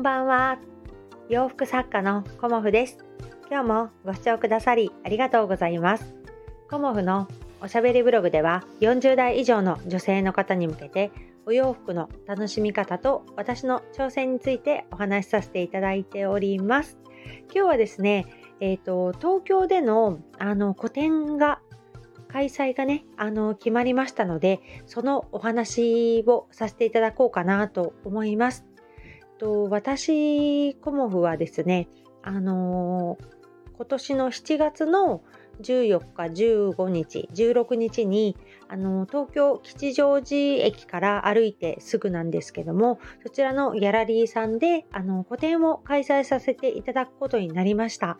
んばんは。洋服作家のコモフです。今日もご視聴くださりありがとうございます。コモフのおしゃべりブログでは40代以上の女性の方に向けてお洋服の楽しみ方と私の挑戦についてお話しさせていただいております。今日はですね、えーと、東京でのあの個展が開催がね、あの決まりましたので、そのお話をさせていただこうかなと思います。と私、コモフはですね、あのー、今年の7月の14日、15日、16日にあの東京吉祥寺駅から歩いてすぐなんですけどもそちらのギャラリーさんであの個展を開催させていただくことになりました。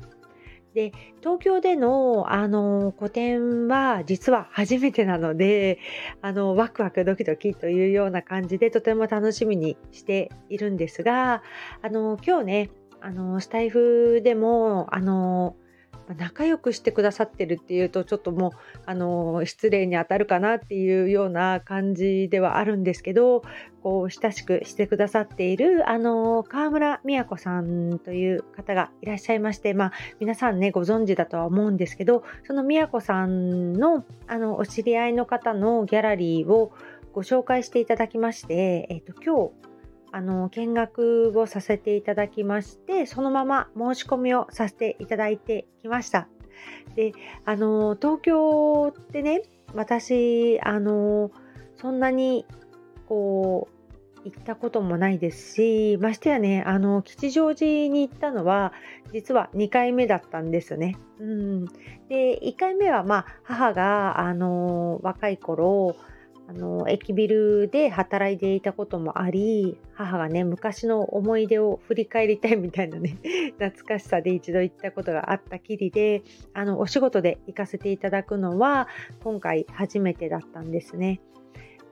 で東京でのあの個展は実は初めてなので あのワクワクドキドキというような感じでとても楽しみにしているんですがあの今日ねあのスタイフでもあの仲良くしてくださってるっていうとちょっともうあの失礼にあたるかなっていうような感じではあるんですけどこう親しくしてくださっているあの川村美也子さんという方がいらっしゃいましてまあ皆さんねご存知だとは思うんですけどその美也子さんのあのお知り合いの方のギャラリーをご紹介していただきまして、えーと今日あの見学をさせていただきましてそのまま申し込みをさせていただいてきましたであの東京ってね私あのそんなにこう行ったこともないですしましてやねあの吉祥寺に行ったのは実は2回目だったんですね。うん、で1回目はまあ母があの若い頃あの駅ビルで働いていたこともあり母がね昔の思い出を振り返りたいみたいなね 懐かしさで一度行ったことがあったきりであのお仕事で行かせていただくのは今回初めてだったんですね。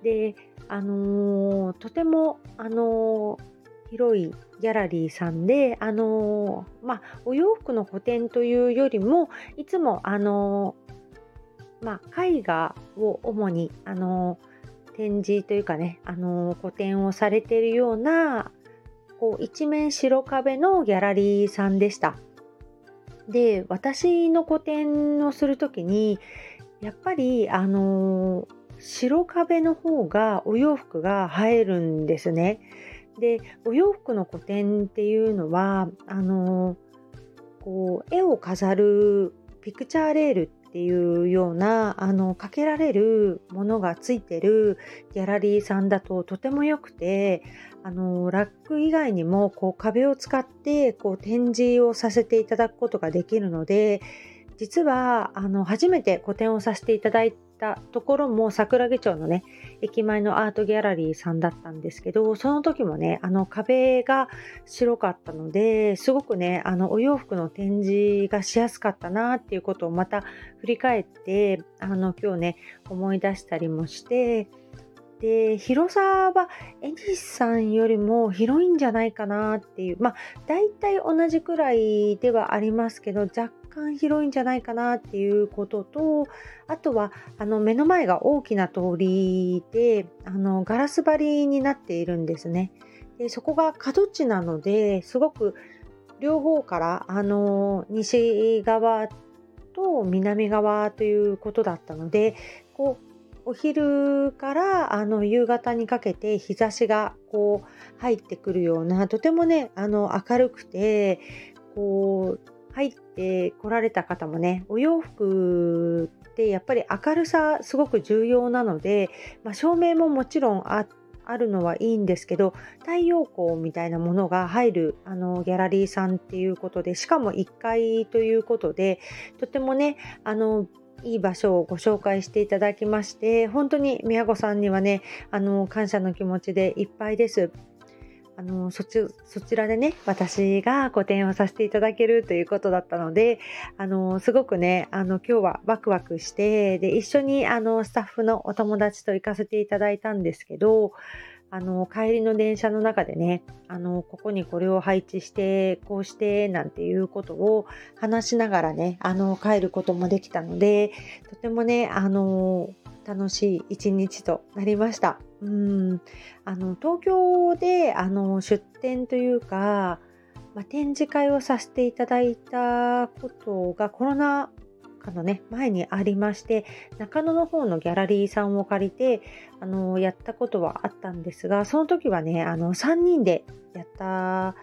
であのー、とてもあのー広いギャラリーさんで、あのー、まあ、お洋服の個展というよりもいつも、あのまあ、絵画を主に、あの展示というかね、あの個展をされているようなこう一面白壁のギャラリーさんでした。で私の個展をする時にやっぱりあの白壁の方がお洋服が映えるんですね。でお洋服の個展っていうのはあのこう絵を飾るピクチャーレールっていうようなあのかけられるものがついてるギャラリーさんだととても良くてあのラック以外にもこう壁を使ってこう展示をさせていただくことができるので実はあの初めて個展をさせていただいたところも桜木町のね駅前のアートギャラリーさんだったんですけどその時もねあの壁が白かったのですごくねあのお洋服の展示がしやすかったなっていうことをまた振り返ってあの今日ね思い出したりもしてで広さはエニスさんよりも広いんじゃないかなっていうまあ大体同じくらいではありますけど若干広いんじゃないかなっていうこととあとはあの目の前が大きな通りであのガラス張りになっているんですね。でそこが角地なのですごく両方からあの西側と南側ということだったのでこうお昼からあの夕方にかけて日差しがこう入ってくるようなとてもねあの明るくてこう入ってこられた方もねお洋服ってやっぱり明るさすごく重要なので、まあ、照明ももちろんああるのはいいんですけど太陽光みたいなものが入るあのギャラリーさんっていうことでしかも1階ということでとてもねあのいい場所をご紹介していただきまして本当に宮子さんにはねあの感謝の気持ちでいっぱいです。あのそちそちらでね私が個展をさせていただけるということだったのであのすごくねあの今日はワクワクしてで一緒にあのスタッフのお友達と行かせていただいたんですけどあの帰りの電車の中でねあのここにこれを配置してこうしてなんていうことを話しながらねあの帰ることもできたのでとてもねあの楽しい一日となりました。うんあの東京であの出店というか、まあ、展示会をさせていただいたことがコロナあのね前にありまして中野の方のギャラリーさんを借りてあのやったことはあったんですがその時はねあの3人でやった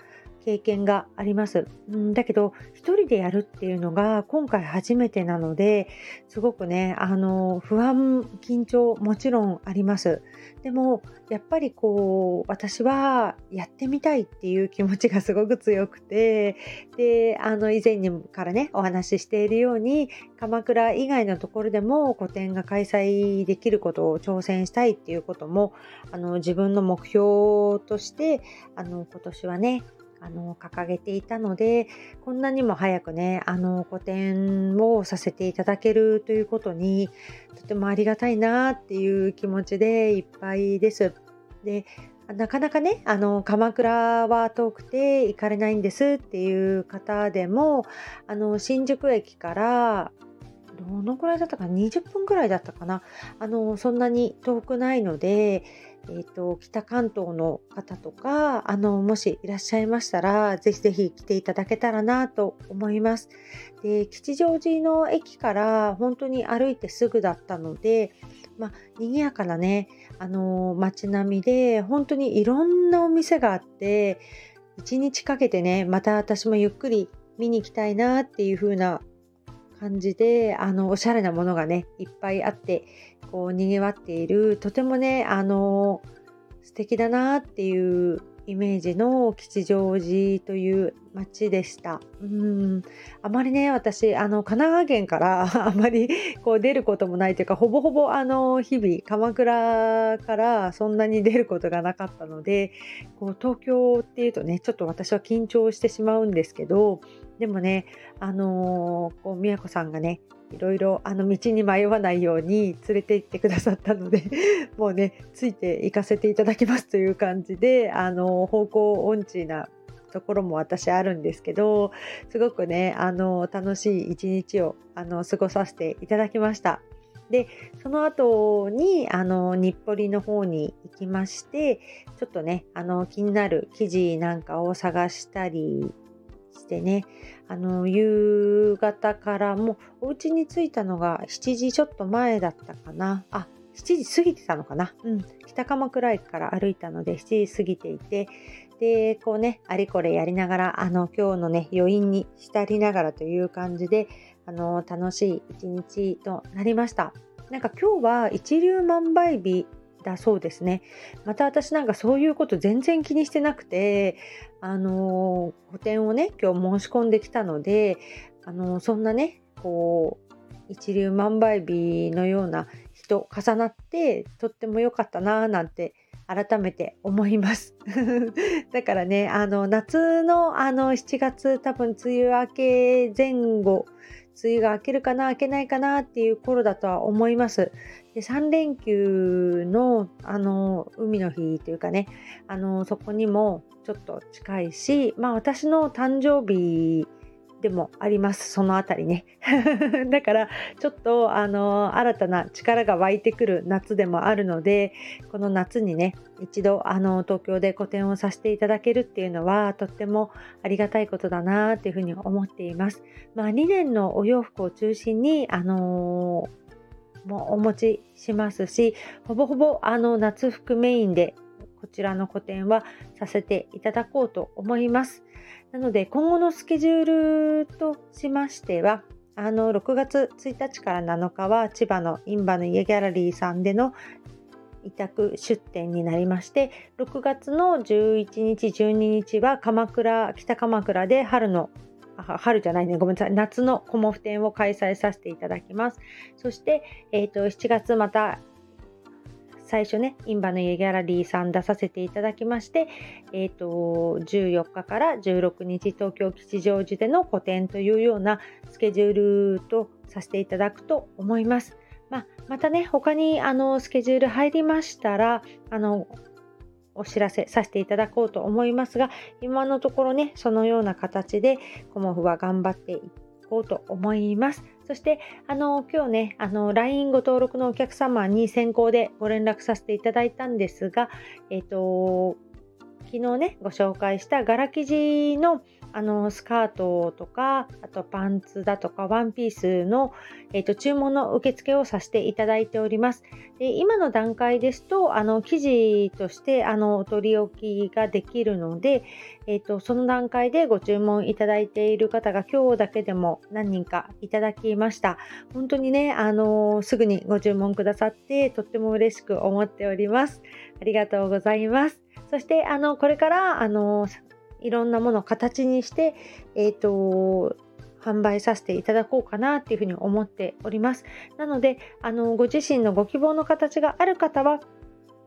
経験があります。ん、だけど一人でやるっていうのが今回初めてなのですごくねあの不安緊張もちろんあります。でもやっぱりこう私はやってみたいっていう気持ちがすごく強くてであの以前にからねお話ししているように鎌倉以外のところでも個展が開催できることを挑戦したいっていうこともあの自分の目標としてあの今年はねあの掲げていたのでこんなにも早くねあの個展をさせていただけるということにとてもありがたいなっていう気持ちでいっぱいです。でなかなかねあの鎌倉は遠くて行かれないんですっていう方でもあの新宿駅からどのくらいだったか20分くらいだったかな？あのそんなに遠くないのでえーと、北関東の方とかあのもしいらっしゃいましたらぜひぜひ来ていただけたらなと思います。で吉祥寺の駅から本当に歩いてすぐだったので、まあ、賑やかなねあの街並みで本当にいろんなお店があって一日かけてねまた私もゆっくり見に行きたいなっていう風な感じであのおしゃれなものがねいっぱいあってこうにぎわっているとてもねあの素敵だなっていうイメージの吉祥寺という街でした。うんあまりね私あの神奈川県から あまりこう出ることもないというかほぼほぼあの日々鎌倉からそんなに出ることがなかったのでこう東京っていうとねちょっと私は緊張してしまうんですけどでもねあのー、こう宮子さんがねいろいろあの道に迷わないように連れて行ってくださったので もうねついて行かせていただきますという感じであの方向音痴なところも私あるんですけどすごくねあの楽しい一日をあの過ごさせていただきました。でその後にあの日暮里の方に行きましてちょっとねあの気になる記事なんかを探したりしてね。あの夕方からもうお家に着いたのが7時ちょっと前だったかな。あ7時過ぎてたのかな。うん。北鎌倉駅から歩いたので7時過ぎていてでこうねあれこれやりながらあの今日のね余韻に浸りながらという感じであの楽しい一日となりました。なんか今日は一粒万倍日だそうですね。また私なんかそういうこと全然気にしてなくて、あの個展をね、今日申し込んできたので、あのそんなね、こう、一粒万倍日のような人重なってとっても良かったなぁなんて改めて思います だからねあの夏のあの7月多分梅雨明け前後梅雨が明けるかな明けないかなっていう頃だとは思います。で3連休のあの海の日というかねあのそこにもちょっと近いしまあ私の誕生日でもありますそのあたりね だからちょっとあの新たな力が湧いてくる夏でもあるのでこの夏にね一度あの東京で個展をさせていただけるっていうのはとってもありがたいことだなっていうふうに思っています。まあ、2年のお洋服を中心にあのもお持ちしますしほぼほぼあの夏服メインでこちらの個展はさせていただこうと思います。なので今後のスケジュールとしましてはあの6月1日から7日は千葉のインバの家ギャラリーさんでの委託出店になりまして6月の11日12日は鎌倉北鎌倉で春の春じゃないねごめんなさい夏のコモフ展を開催させていただきます。そして、えーと7月また最初ね、インバの家ギャラリーさん出させていただきまして、えっ、ー、と、14日から16日東京吉祥寺での個展というようなスケジュールとさせていただくと思います。まあ、またね、他にあのスケジュール入りましたら、あの、お知らせさせていただこうと思いますが、今のところね、そのような形でコモフは頑張っていこうと思います。そしてあの今日ねあの LINE ご登録のお客様に先行でご連絡させていただいたんですが、えっ、ー、と昨日ねご紹介した柄生地のあのスカートとかあとパンツだとかワンピースの、えーと、注文の受付をさせていただいております。で今の段階ですとあの生地としてあのお取り置きができるので、えーと、その段階でご注文いただいている方が今日だけでも何人かいただきました。本当にね、あのすぐにご注文くださってとっても嬉しく思っております。ありがとうございます。そしてあのこれからあのいろんなものを形にして、えっ、ー、と販売させていただこうかなっていうふうに思っております。なので、あのご自身のご希望の形がある方は、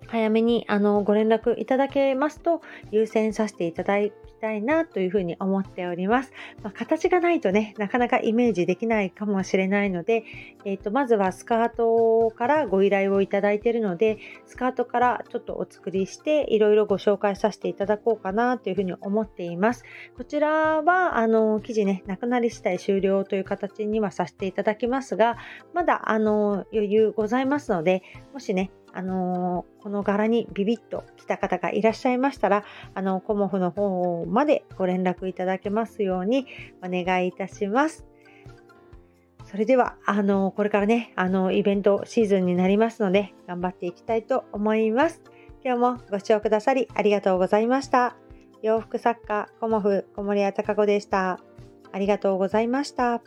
早めにあのご連絡いただけますと優先させていただたいなというふうに思っております。まあ、形がないとね、なかなかイメージできないかもしれないので、えーと、まずはスカートからご依頼をいただいているので、スカートからちょっとお作りしていろいろご紹介させていただこうかなというふうに思っています。こちらはあの記事ね、なくなり次第終了という形にはさせていただきますが、まだあの余裕ございますので、もしね、あのー、この柄にビビッと来た方がいらっしゃいましたら、あの、コモフの方までご連絡いただけますようにお願いいたします。それでは、あの、これからね、あの、イベントシーズンになりますので、頑張っていきたいと思います。今日もご視聴くださりありがとうございました。洋服作家、コモフ、小森屋隆子でした。ありがとうございました。